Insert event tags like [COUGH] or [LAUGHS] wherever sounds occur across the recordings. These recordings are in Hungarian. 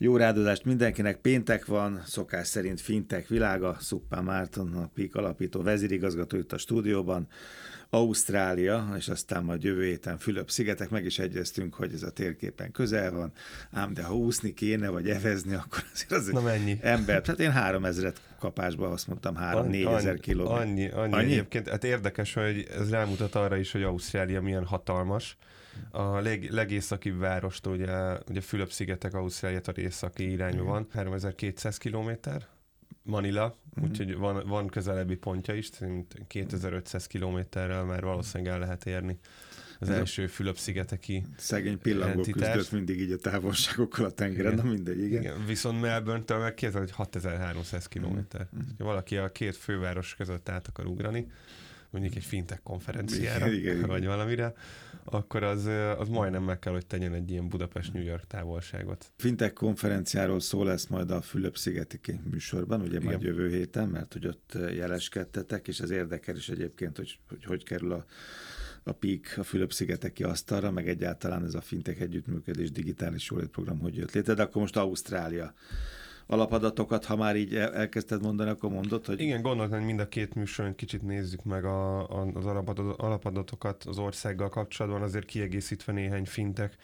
Jó rádozást mindenkinek, péntek van, szokás szerint fintek világa, Szuppán Márton, a PIK alapító vezérigazgató itt a stúdióban, Ausztrália, és aztán majd jövő héten Fülöp-szigetek, meg is egyeztünk, hogy ez a térképen közel van, ám de ha úszni kéne, vagy evezni, akkor azért az Na mennyi? ember, hát én három ezeret kapásba azt mondtam, három-négy ezer kilométer. Annyi, annyi, annyi, egyébként. Hát érdekes, hogy ez rámutat arra is, hogy Ausztrália milyen hatalmas. A leg, legészakibb várostól, ugye, ugye Fülöp-szigetek, Ausztráliától északi irányba van, 3200 kilométer, Manila, mm. úgyhogy van, van közelebbi pontja is, 2500 kilométerrel már valószínűleg el lehet érni az első Fülöp-szigeteki Szegény pillangó küzdött mindig így a távolságokkal a tengeren, igen. na mindegy, igen. igen. Viszont Melbourne-től meg kérdez, hogy 6300 kilométer. Mm. Ha valaki a két főváros között át akar ugrani, mondjuk egy fintech konferenciára, igen, igen, vagy valamire, akkor az, az majdnem meg kell, hogy tegyen egy ilyen Budapest-New York távolságot. Fintech konferenciáról szó lesz majd a Fülöp-szigeti műsorban, ugye Igen. majd jövő héten, mert hogy ott jeleskedtetek, és ez érdekel is egyébként, hogy hogy, hogy kerül a a PIK a Fülöp-szigeteki asztalra, meg egyáltalán ez a fintech együttműködés digitális jólétprogram hogy jött létre, de akkor most Ausztrália alapadatokat, ha már így elkezdted mondani, akkor mondod, hogy... Igen, gondoltam, hogy mind a két műsoron kicsit nézzük meg a, a, az alapadatokat az országgal kapcsolatban, azért kiegészítve néhány fintek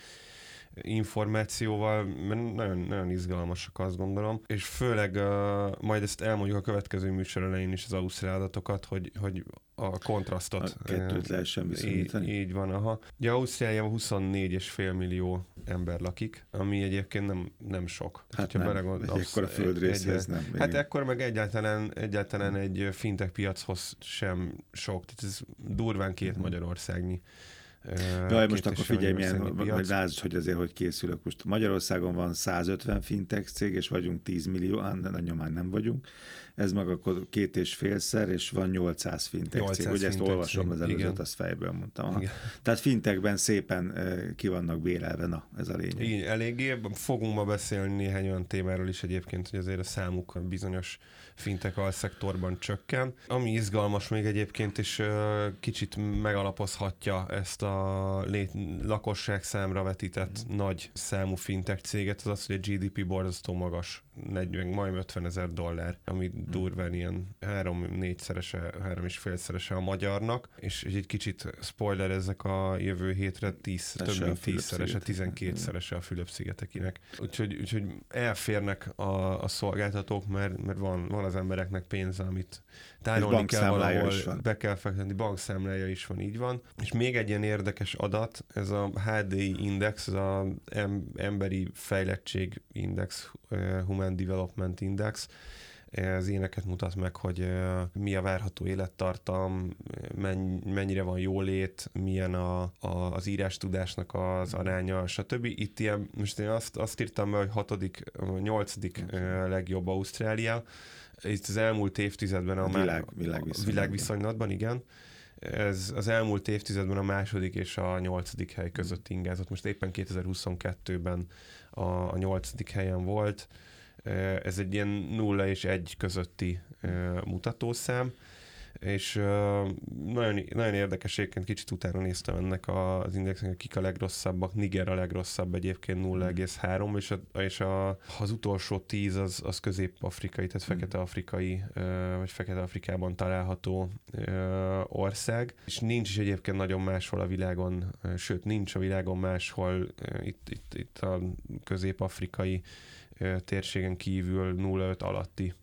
információval, mert nagyon, nagyon izgalmasak azt gondolom, és főleg uh, majd ezt elmondjuk a következő műsor elején is az ausztrál adatokat, hogy, hogy a kontrasztot. A kettőt lehessen viszonyítani. Így, így van, aha. Ugye Ausztráliában 24,5 millió ember lakik, ami egyébként nem, nem sok. Hát nem, belegond, egy ekkora földrészhez nem. Hát igen. ekkor meg egyáltalán, egyáltalán egy fintech piachoz sem sok. Tehát ez durván két uh-huh. Magyarországnyi Jaj, most akkor figyelj, milyen, hogy lásd, hogy azért, hogy készülök. Most Magyarországon van 150 fintech cég, és vagyunk 10 millió, de nyomán nem vagyunk. Ez meg akkor két és félszer, és van 800 fintech 800 cég. Ugye ezt olvasom az előzőt, azt fejből mondtam. Tehát fintekben szépen ki vannak bérelve, na, ez a lényeg. Igen, eléggé. Fogunk ma beszélni néhány olyan témáról is egyébként, hogy azért a számuk bizonyos fintek szektorban csökken. Ami izgalmas még egyébként is kicsit megalapozhatja ezt a lét, lakosság számra vetített mm. nagy számú fintek céget, az az, hogy a GDP borzasztó magas, 40, majd 50 ezer dollár, ami. Durván ilyen három-négyszerese, három és félszerese a magyarnak, és egy kicsit spoiler ezek a jövő hétre tíz, több mint tízszerese, tizenkétszerese a Fülöp-szigetekinek. Úgyhogy, úgyhogy elférnek a, a szolgáltatók, mert, mert van, van az embereknek pénze, amit tárolni kell valahol, be kell fektetni, bankszámlája is van, így van. És még egy ilyen érdekes adat, ez a HDI index, ez az emberi fejlettség index, eh, Human Development Index, ez éneket mutat meg, hogy mi a várható élettartam, mennyire van jólét, milyen a, a, az írás tudásnak az aránya, stb. Itt ilyen, most én azt, azt írtam be, hogy hatodik, nyolcadik legjobb Ausztrália, itt az elmúlt évtizedben a, világ, világviszonylatban. világviszonylatban, igen. Ez az elmúlt évtizedben a második és a nyolcadik hely között ingázott. Most éppen 2022-ben a, a nyolcadik helyen volt. Ez egy ilyen nulla és egy közötti mutatószám és uh, nagyon, nagyon érdekes, egyébként kicsit utána néztem ennek az indexnek, kik a legrosszabbak, Niger a legrosszabb egyébként 0,3, és, a, és a, az utolsó 10 az, az közép-afrikai, tehát hmm. fekete-afrikai, vagy fekete-afrikában található ország, és nincs is egyébként nagyon máshol a világon, sőt nincs a világon máshol, itt, itt, itt a közép-afrikai térségen kívül 0,5 alatti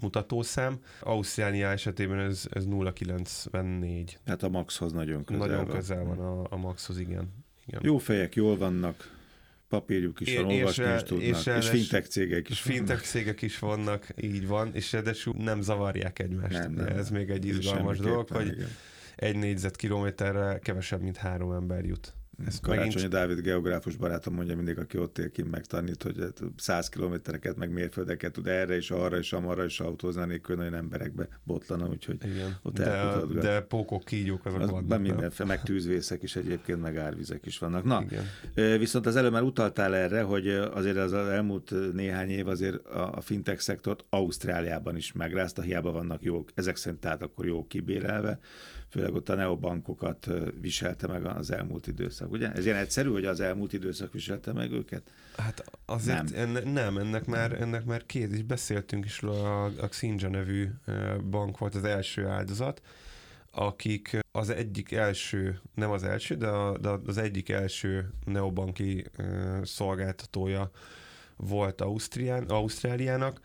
mutatószám. Ausztrália esetében ez, ez 0,94. Hát a maxhoz nagyon közel Nagyon van. közel van a, a maxhoz, igen. igen. Jó fejek, jól vannak, papírjuk is van, és, olvasni és, is tudnak, és, és fintech cégek is Fintech vannak. cégek is vannak, így van, és ráadásul nem zavarják egymást. Nem, nem, ez még egy izgalmas dolog, hogy igen. egy négyzetkilométerre kevesebb, mint három ember jut. Ez Karácsonyi megint... Dávid geográfus barátom mondja mindig, aki ott él ki, megtanít, hogy 100 kilométereket, meg mérföldeket tud erre és arra és amarra is autózni, nélkül nagyon emberekbe botlana, úgyhogy Igen. ott de, de pókok, kígyók azok az vannak. Mindenféle, meg tűzvészek is egyébként, meg árvizek is vannak. Na, Igen. viszont az előbb már utaltál erre, hogy azért az elmúlt néhány év azért a fintech szektort Ausztráliában is megrázta, hiába vannak jók, ezek szerint tehát akkor jó kibérelve, főleg ott a neobankokat viselte meg az elmúlt időszak ugye? Ez ilyen egyszerű, hogy az elmúlt időszak viselte meg őket? Hát azért nem, enne, nem ennek, már, ennek már két is beszéltünk is, a, a Xinja nevű bank volt az első áldozat, akik az egyik első, nem az első, de, a, de az egyik első neobanki szolgáltatója volt Ausztrián, Ausztráliának,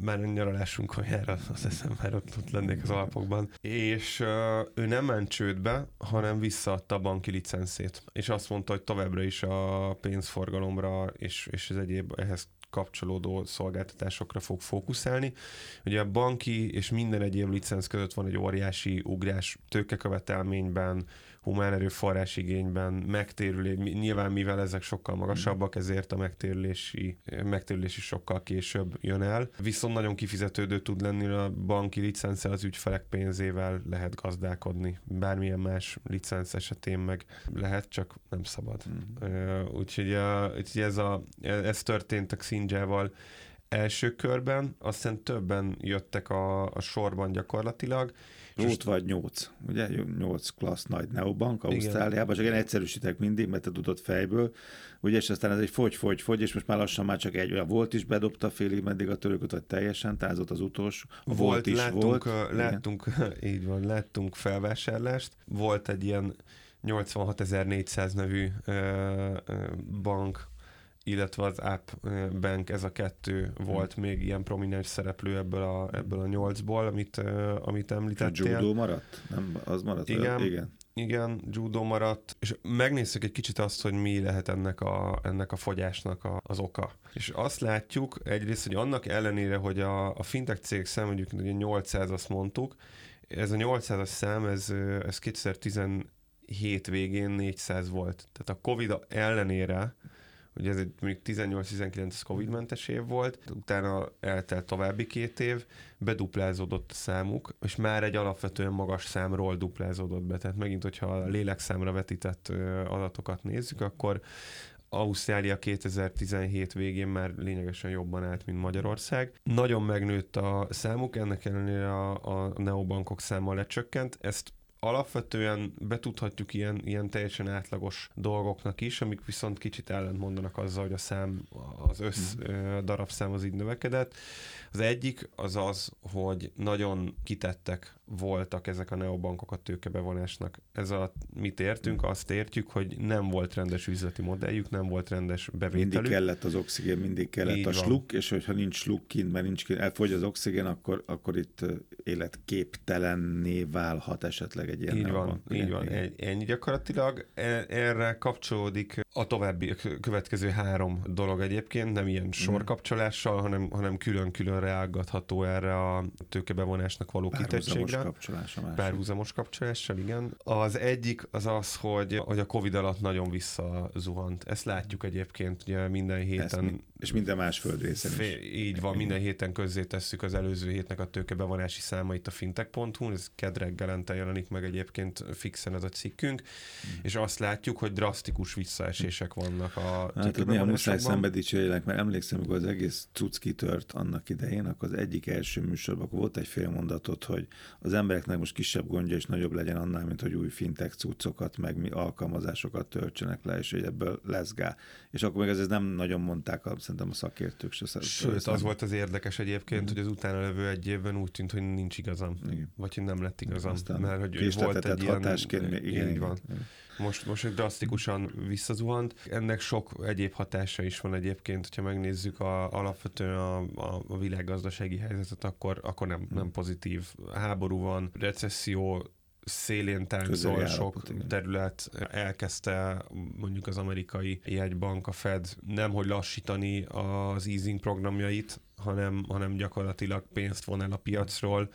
már a nyaralásunkon jár, azt hiszem, már ott, ott lennék az alapokban. És uh, ő nem ment csődbe, hanem visszaadta a banki licenszét. És azt mondta, hogy továbbra is a pénzforgalomra és, és az egyéb ehhez kapcsolódó szolgáltatásokra fog fókuszálni. Ugye a banki és minden egyéb licenc között van egy óriási ugrás tőkekövetelményben, humán erőforrás igényben, megtérülés, nyilván mivel ezek sokkal magasabbak, ezért a megtérülési, megtérülési sokkal később jön el. Viszont nagyon kifizetődő tud lenni a banki licenszel az ügyfelek pénzével lehet gazdálkodni. Bármilyen más licenc esetén meg lehet, csak nem szabad. Mm. Úgyhogy, úgyhogy ez, a, ez történt a Xinjával első körben, aztán többen jöttek a, a sorban gyakorlatilag, Rót vagy nyolc, ugye? Nyolc klassz nagy neobank Ausztráliában, csak én egyszerűsítek mindig, mert te tudod fejből, ugye, és aztán ez egy fogy, fogy, fogy, és most már lassan már csak egy olyan volt is, bedobta félig meddig a törököt, vagy teljesen, tehát az utolsó. Volt, volt is láttunk, volt. Láttunk, [LAUGHS] így van, láttunk felvásárlást, volt egy ilyen 86.400 nevű ö, ö, bank, illetve az App Bank, ez a kettő volt hmm. még ilyen prominens szereplő ebből a, ebből a nyolcból, amit, amit említettél. A judo maradt? Nem, az maradt? Igen, igen. Igen, judo maradt, és megnézzük egy kicsit azt, hogy mi lehet ennek a, ennek a fogyásnak a, az oka. És azt látjuk egyrészt, hogy annak ellenére, hogy a, a fintech cég szám, mondjuk ugye 800 azt mondtuk, ez a 800-as szám, ez, ez 2017 végén 400 volt. Tehát a Covid ellenére Ugye ez egy mondjuk 18-19 Covid-mentes év volt, utána eltelt további két év, beduplázódott a számuk, és már egy alapvetően magas számról duplázódott be. Tehát megint, hogyha a lélekszámra vetített adatokat nézzük, akkor Ausztrália 2017 végén már lényegesen jobban állt, mint Magyarország. Nagyon megnőtt a számuk, ennek ellenére a, a neobankok száma lecsökkent. Ezt alapvetően betudhatjuk ilyen, ilyen teljesen átlagos dolgoknak is, amik viszont kicsit ellent mondanak azzal, hogy a szám, az össz mm. darabszám az így növekedett. Az egyik az az, hogy nagyon kitettek voltak ezek a neobankok a tőkebevonásnak. Ez a mit értünk, azt értjük, hogy nem volt rendes üzleti modelljük, nem volt rendes bevételük. Mindig kellett az oxigén, mindig kellett Így a sluk, és hogyha nincs sluk kint, mert nincs kint, elfogy az oxigén, akkor, akkor itt életképtelenné válhat esetleg egy ilyen Így van, így van. Ennyi gyakorlatilag. E, erre kapcsolódik a további következő három dolog egyébként, nem ilyen sorkapcsolással, hanem, hanem külön-külön reaggatható erre a tőkebevonásnak való kitettségre kapcsolása másik. Párhuzamos kapcsolással, igen. Az egyik az az, hogy, hogy a Covid alatt nagyon visszazuhant. Ezt látjuk egyébként ugye minden héten. Mi, és minden más földrészen fél, is. Így van, minden héten tesszük az előző hétnek a tőkebevonási számait a fintech.hu, ez kedreggelente jelenik meg egyébként fixen ez a cikkünk, mm. és azt látjuk, hogy drasztikus visszaesések vannak a Hát néha muszáj szembe dicsérjelek, mert emlékszem, amikor az egész cucc kitört annak idején, akkor az egyik első műsorban volt egy fél mondatot, hogy az embereknek most kisebb gondja és nagyobb legyen annál, mint hogy új fintech cuccokat, meg mi alkalmazásokat töltsenek le, és hogy ebből lesz gá. És akkor még ez nem nagyon mondták a, szerintem a szakértők se. Sőt, az volt az érdekes egyébként, mm. hogy az utána levő egy évben úgy tűnt, hogy nincs igazam. Igen. Vagy hogy nem lett igazam. Aztán mert hogy volt egy ilyen... Hatásként, igen, igen, így van. Igen. Most, most drasztikusan visszazuhant. Ennek sok egyéb hatása is van egyébként, hogyha megnézzük a, alapvetően a, a, a világgazdasági helyzetet, akkor, akkor nem, nem pozitív. Háború van, recesszió, szélén táncol sok terület, elkezdte mondjuk az amerikai jegybank, a Fed nemhogy lassítani az easing programjait, hanem, hanem gyakorlatilag pénzt von el a piacról,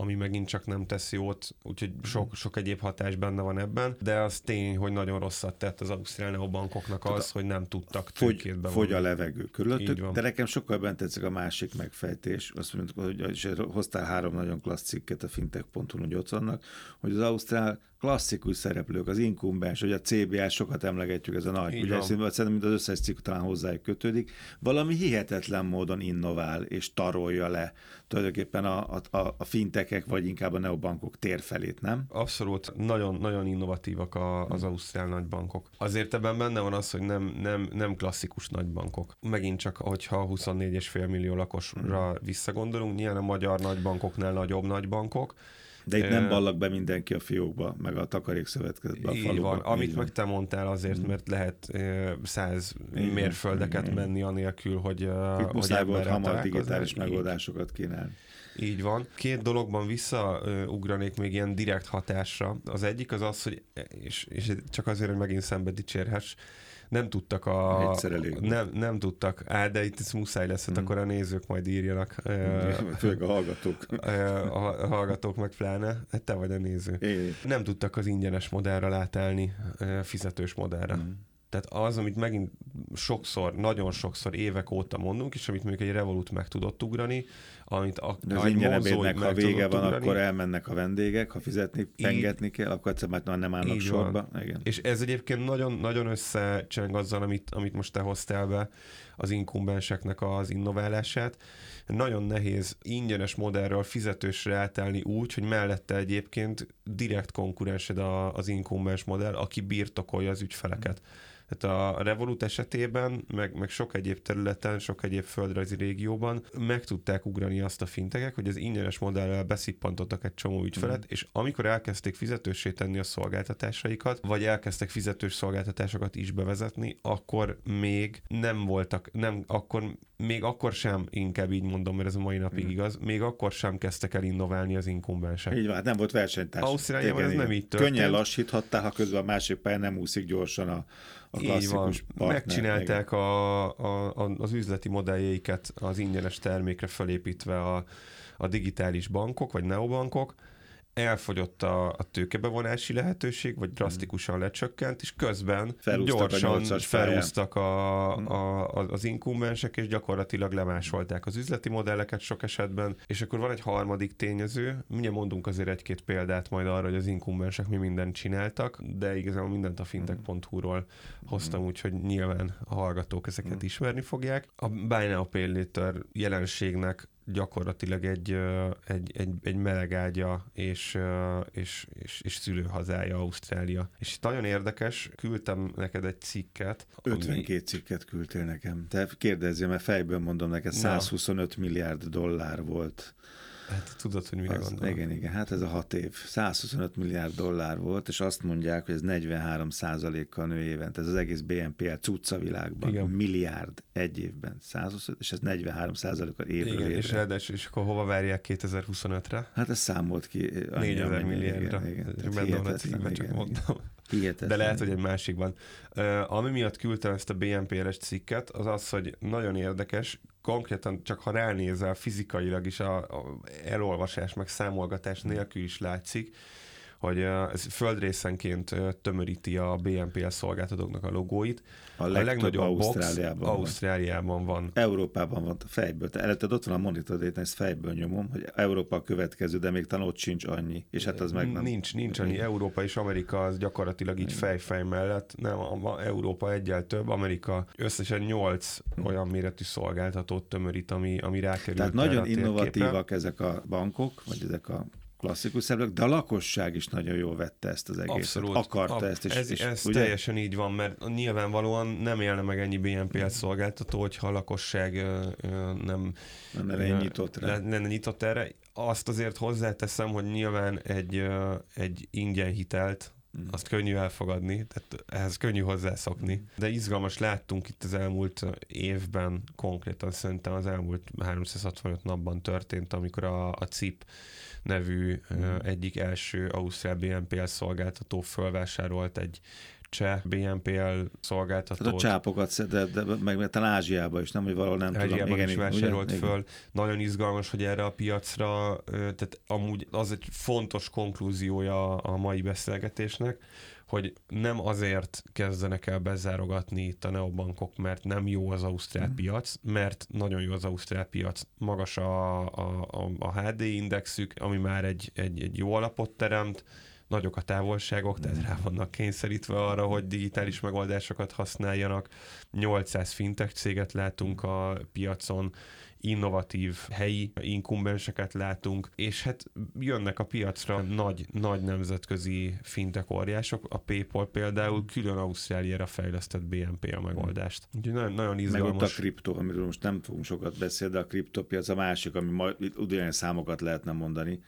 ami megint csak nem tesz jót, úgyhogy sok, sok egyéb hatás benne van ebben, de az tény, hogy nagyon rosszat tett az ausztrál neobankoknak az, Tehát hogy nem tudtak fogy, fogy a levegő körülöttük, de nekem sokkal bent tetszik a másik megfejtés, azt mondjuk, hogy és hoztál három nagyon klassz cikket a fintech.hu, hogy ott vannak, hogy az ausztrál klasszikus szereplők, az inkumbens, hogy a CBA sokat emlegetjük, ez a nagy. Ugye szerintem mint az összes cikk talán hozzájuk kötődik. Valami hihetetlen módon innovál és tarolja le tulajdonképpen a, a, a fintekek, vagy inkább a neobankok térfelét, nem? Abszolút, nagyon, nagyon innovatívak a, az ausztrál nagybankok. Azért ebben benne van az, hogy nem, nem, nem klasszikus nagybankok. Megint csak, hogyha 24,5 millió lakosra hmm. visszagondolunk, nyilván a magyar nagybankoknál nagyobb nagybankok, de itt nem ballak be mindenki a fiókba, meg a takarékszövetkezetbe a Így van. Amit meg te mondtál azért, mm. mert lehet száz mérföldeket Igen. menni anélkül, hogy, Itt hogy volt hamar digitális megoldásokat kínálni. Így van. Két dologban visszaugranék még ilyen direkt hatásra. Az egyik az az, hogy, és, és csak azért, hogy megint szembe dicsérhess, nem tudtak a... Nem, nem tudtak, á, de itt ez muszáj lesz, hát mm. akkor a nézők majd írjanak. Főleg a hallgatók. [LAUGHS] A, a hallgatók meg pláne, hát te vagy a néző. Én. Nem tudtak az ingyenes modellre átállni fizetős modellre. Mm. Tehát az, amit megint sokszor, nagyon sokszor évek óta mondunk, és amit mondjuk egy Revolut meg tudott ugrani, amit a, De az ingyen ebédnek, ha vége van, ugrani. akkor elmennek a vendégek, ha fizetni, pengetni így, kell, akkor egyszer már nem állnak sorba. Igen. És ez egyébként nagyon, nagyon összecseng azzal, amit, amit most te hoztál be, az inkumbenseknek az innoválását. Nagyon nehéz ingyenes modellről fizetősre átállni úgy, hogy mellette egyébként direkt konkurensed az inkumbens modell, aki birtokolja az ügyfeleket. Mm tehát a Revolut esetében, meg, meg sok egyéb területen, sok egyéb földrajzi régióban meg tudták ugrani azt a fintegek, hogy az ingyenes modellel beszippantottak egy csomó ügyfelet, mm. és amikor elkezdték fizetősé tenni a szolgáltatásaikat, vagy elkezdtek fizetős szolgáltatásokat is bevezetni, akkor még nem voltak, nem, akkor még akkor sem, inkább így mondom, mert ez a mai napig mm. igaz, még akkor sem kezdtek el innoválni az inkumbensek. Így van, hát nem volt versenytárs. Ausztráliában ez nem így történt. Könnyen lassíthattál, ha közben a másik pályán nem úszik gyorsan a, a klasszikus Így van. Megcsinálták a, a, a, az üzleti modelljeiket az ingyenes termékre felépítve a, a digitális bankok, vagy neobankok, elfogyott a, a tőkebevonási lehetőség, vagy drasztikusan lecsökkent, és közben felúztak gyorsan a felúztak a, hmm. a, a, az inkumbensek, és gyakorlatilag lemásolták az üzleti modelleket sok esetben. És akkor van egy harmadik tényező, mindjárt mondunk azért egy-két példát majd arra, hogy az inkumbensek mi mindent csináltak, de igazából mindent a fintech.hu-ról hoztam, úgyhogy nyilván a hallgatók ezeket ismerni fogják. A Buy Now Pay Later jelenségnek gyakorlatilag egy, egy, egy, egy melegágya és, és, és, és szülőhazája Ausztrália. És itt nagyon érdekes, küldtem neked egy cikket. 52 ami... cikket küldtél nekem. Te kérdezzél, mert fejből mondom neked, 125 Na. milliárd dollár volt Hát tudod, hogy mire gondolok. Igen, igen, hát ez a hat év. 125 milliárd dollár volt, és azt mondják, hogy ez 43 százalékkal nő évente. Ez az egész BNP cucca világban. Igen. Milliárd egy évben. 125, és ez 43 százalékkal évről Igen, évre. és ráadásul, és akkor hova várják 2025-re? Hát ez számolt ki. 4000 milliárdra. Igen, igen. Benne a cikkben, csak mondtam. Hihetetlen. De lehet, hogy egy másikban. Uh, ami miatt küldtem ezt a BNP-es cikket, az az, hogy nagyon érdekes, konkrétan csak ha ránézel fizikailag is a, a elolvasás meg számolgatás nélkül is látszik, hogy ez földrészenként tömöríti a BNPL szolgáltatóknak a logóit. A, a legnagyobb Ausztráliában, box Ausztráliában van. van. Európában van, fejből. Te előtted ott van a monitor, én ezt fejből nyomom, hogy Európa a következő, de még talán ott sincs annyi, és hát az meg nem... Nincs, nincs annyi. Európa és Amerika az gyakorlatilag így fejfej mellett, nem, a, Európa egyel több, Amerika összesen nyolc olyan méretű szolgáltatót tömörít, ami, ami rákerül. Tehát nagyon innovatívak ezek a bankok, vagy ezek a klasszikus szereplők, de a lakosság is nagyon jól vette ezt az egészet. Abszolút. Akarta Ab, ezt. És, ez és, ez ugye? teljesen így van, mert nyilvánvalóan nem élne meg ennyi BNPL szolgáltató, hogyha a lakosság ö, ö, nem lenne nyitott rá. Lenne nyitott erre. Azt azért hozzáteszem, hogy nyilván egy, ö, egy ingyen hitelt Mm. Azt könnyű elfogadni, tehát ehhez könnyű hozzászokni. De izgalmas láttunk itt az elmúlt évben, konkrétan szerintem az elmúlt 365 napban történt, amikor a, a CIP nevű mm. egyik első Ausztrál BNPL szolgáltató fölvásárolt egy cseh BNPL szolgáltatót. Tehát a csápokat, de, de meg, meg talán Ázsiába is, nem, hogy valahol nem Ázsiában tudom. Igen, is vásárolt igen, föl. Igen. Nagyon izgalmas, hogy erre a piacra, tehát amúgy az egy fontos konklúziója a mai beszélgetésnek, hogy nem azért kezdenek el bezárogatni itt a neobankok, mert nem jó az ausztrál mm. piac, mert nagyon jó az ausztrál piac, magas a, a, a, a HD indexük, ami már egy, egy, egy jó alapot teremt, nagyok a távolságok, tehát rá vannak kényszerítve arra, hogy digitális megoldásokat használjanak. 800 fintech céget látunk a piacon, innovatív helyi inkumbenseket látunk, és hát jönnek a piacra nagy, nagy nemzetközi fintek óriások, a PayPal például külön Ausztráliára fejlesztett BNP a megoldást. Úgyhogy nagyon, nagyon izgalmas. Meg ott a kriptó, amiről most nem fogunk sokat beszélni, de a kriptopiac a másik, ami majd ugyanilyen számokat lehetne mondani.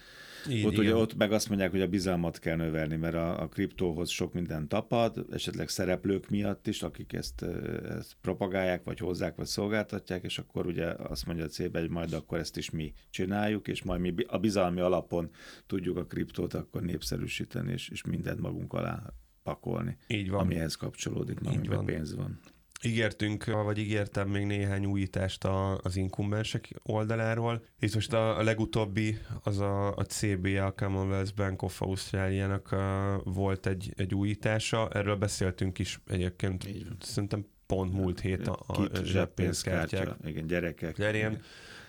Így, ott, ugye, ott meg azt mondják, hogy a bizalmat kell növelni, mert a, a kriptóhoz sok minden tapad, esetleg szereplők miatt is, akik ezt, ezt propagálják, vagy hozzák, vagy szolgáltatják, és akkor ugye azt mondja a célbe, hogy majd akkor ezt is mi csináljuk, és majd mi a bizalmi alapon tudjuk a kriptót akkor népszerűsíteni, és, és mindent magunk alá pakolni, Így van. amihez kapcsolódik, amiben pénz van. Ígértünk, vagy ígértem még néhány újítást a, az inkumbensek oldaláról. Itt most a, a legutóbbi, az a, a CBA, a Commonwealth Bank of Australia-nak volt egy, egy újítása. Erről beszéltünk is egyébként, szerintem pont múlt hét a, a zseppénzkártyák. Igen, gyerekek. Terén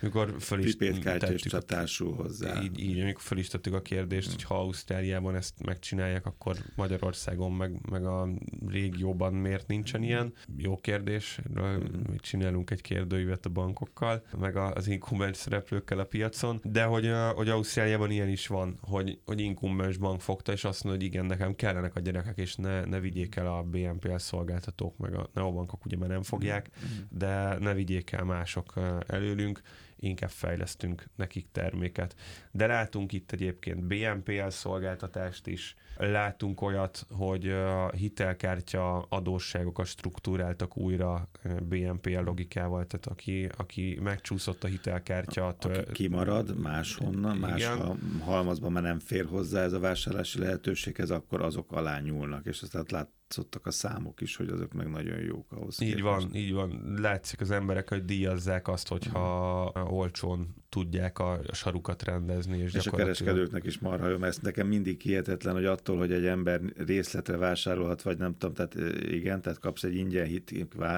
mikor fel is tettük, hozzá. Így, így, amikor fel is tettük a kérdést, hmm. hogy ha Ausztráliában ezt megcsinálják, akkor Magyarországon meg, meg a régióban miért nincsen hmm. ilyen? Jó kérdés, hmm. mi csinálunk egy kérdőívet a bankokkal, meg az inkumbens szereplőkkel a piacon, de hogy, hogy Ausztráliában ilyen is van, hogy, hogy inkumbens bank fogta, és azt mondja, hogy igen, nekem kellenek a gyerekek, és ne, ne vigyék el a BNPL szolgáltatók, meg a neobankok ugye már nem fogják, de ne vigyék el mások előlünk, inkább fejlesztünk nekik terméket. De látunk itt egyébként BNPL szolgáltatást is, látunk olyat, hogy a hitelkártya adósságokat struktúráltak újra BNPL logikával, tehát aki, aki megcsúszott a hitelkártya... Aki kimarad máshonnan, más Igen. halmazban már nem fér hozzá ez a vásárlási lehetőséghez, akkor azok alá nyúlnak, és aztán lát, látszottak a számok is, hogy azok meg nagyon jók ahhoz. Így képest. van, így van. Látszik az emberek, hogy díjazzák azt, hogyha uh-huh. olcsón tudják a, sarukat rendezni. És, és a kereskedőknek is marha jó, mert nekem mindig hihetetlen, hogy attól, hogy egy ember részletre vásárolhat, vagy nem tudom, tehát igen, tehát kapsz egy ingyen, hit,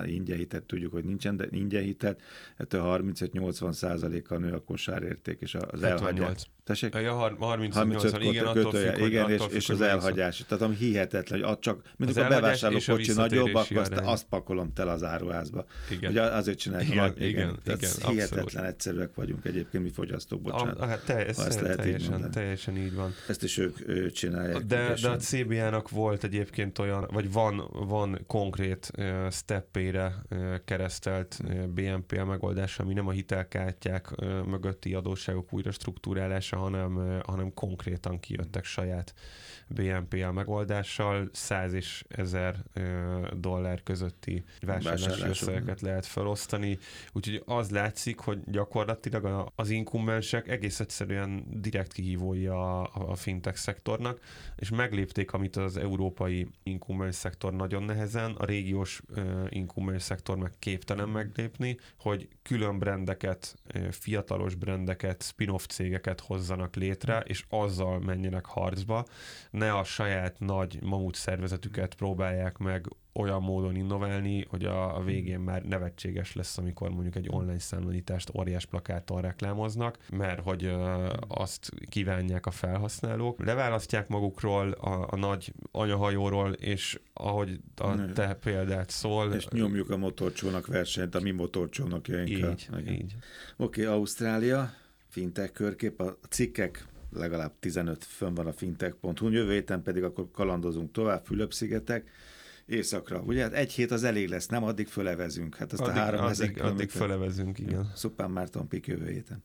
ingyen hitet, tudjuk, hogy nincsen, de ingyen hitet, ettől 35-80 százalékkal nő a kosárérték, és az elhagyás. Tessék? Ja, 35, 35 igen, attól függ, igen, és, és az elhagyás. Tehát ami hihetetlen, hogy csak, mindig a bevásárló kocsi nagyobb, akkor azt, azt pakolom tel az áruházba. Igen. Ugye azért csinálják. Igen, igen, igen, igen, igen hihetetlen egyszerűek vagyunk egyébként mi fogyasztók, bocsánat. A, hát te, ez, ezt lehet teljesen, így teljesen így van. Ezt is ők ő csinálják. De, de a CBA-nak volt egyébként olyan, vagy van, van konkrét uh, steppére uh, keresztelt uh, BNPL megoldás, ami nem a hitelkártyák uh, mögötti adósságok újra struktúrálása, hanem, uh, hanem konkrétan kijöttek saját BNPL megoldással 100 és 1000 dollár közötti vásárlási összegeket lehet felosztani, úgyhogy az látszik, hogy gyakorlatilag az inkumbensek egész egyszerűen direkt kihívói a, a fintech szektornak, és meglépték, amit az európai inkumbens szektor nagyon nehezen, a régiós inkumbens szektor meg képtelen meglépni, hogy külön brendeket, fiatalos brendeket, spin-off cégeket hozzanak létre, és azzal menjenek harcba, ne a saját nagy mamut szervezetüket próbálják meg olyan módon innoválni, hogy a, a végén már nevetséges lesz, amikor mondjuk egy online számlanyítást óriás plakáton reklámoznak, mert hogy uh, azt kívánják a felhasználók. Leválasztják magukról a, a nagy anyahajóról, és ahogy a te példát szól. És nyomjuk a motorcsónak versenyt a mi motorcsónakjainkkal. Így, így. Oké, okay, Ausztrália, fintech körkép, a cikkek legalább 15 fönn van a fintech.hu, jövő héten pedig akkor kalandozunk tovább, Fülöp-szigetek, északra. Ugye hát egy hét az elég lesz, nem? Addig fölevezünk. Hát azt addig, a három addig, addig fölevezünk, igen. Szupán Márton Pik jövő héten.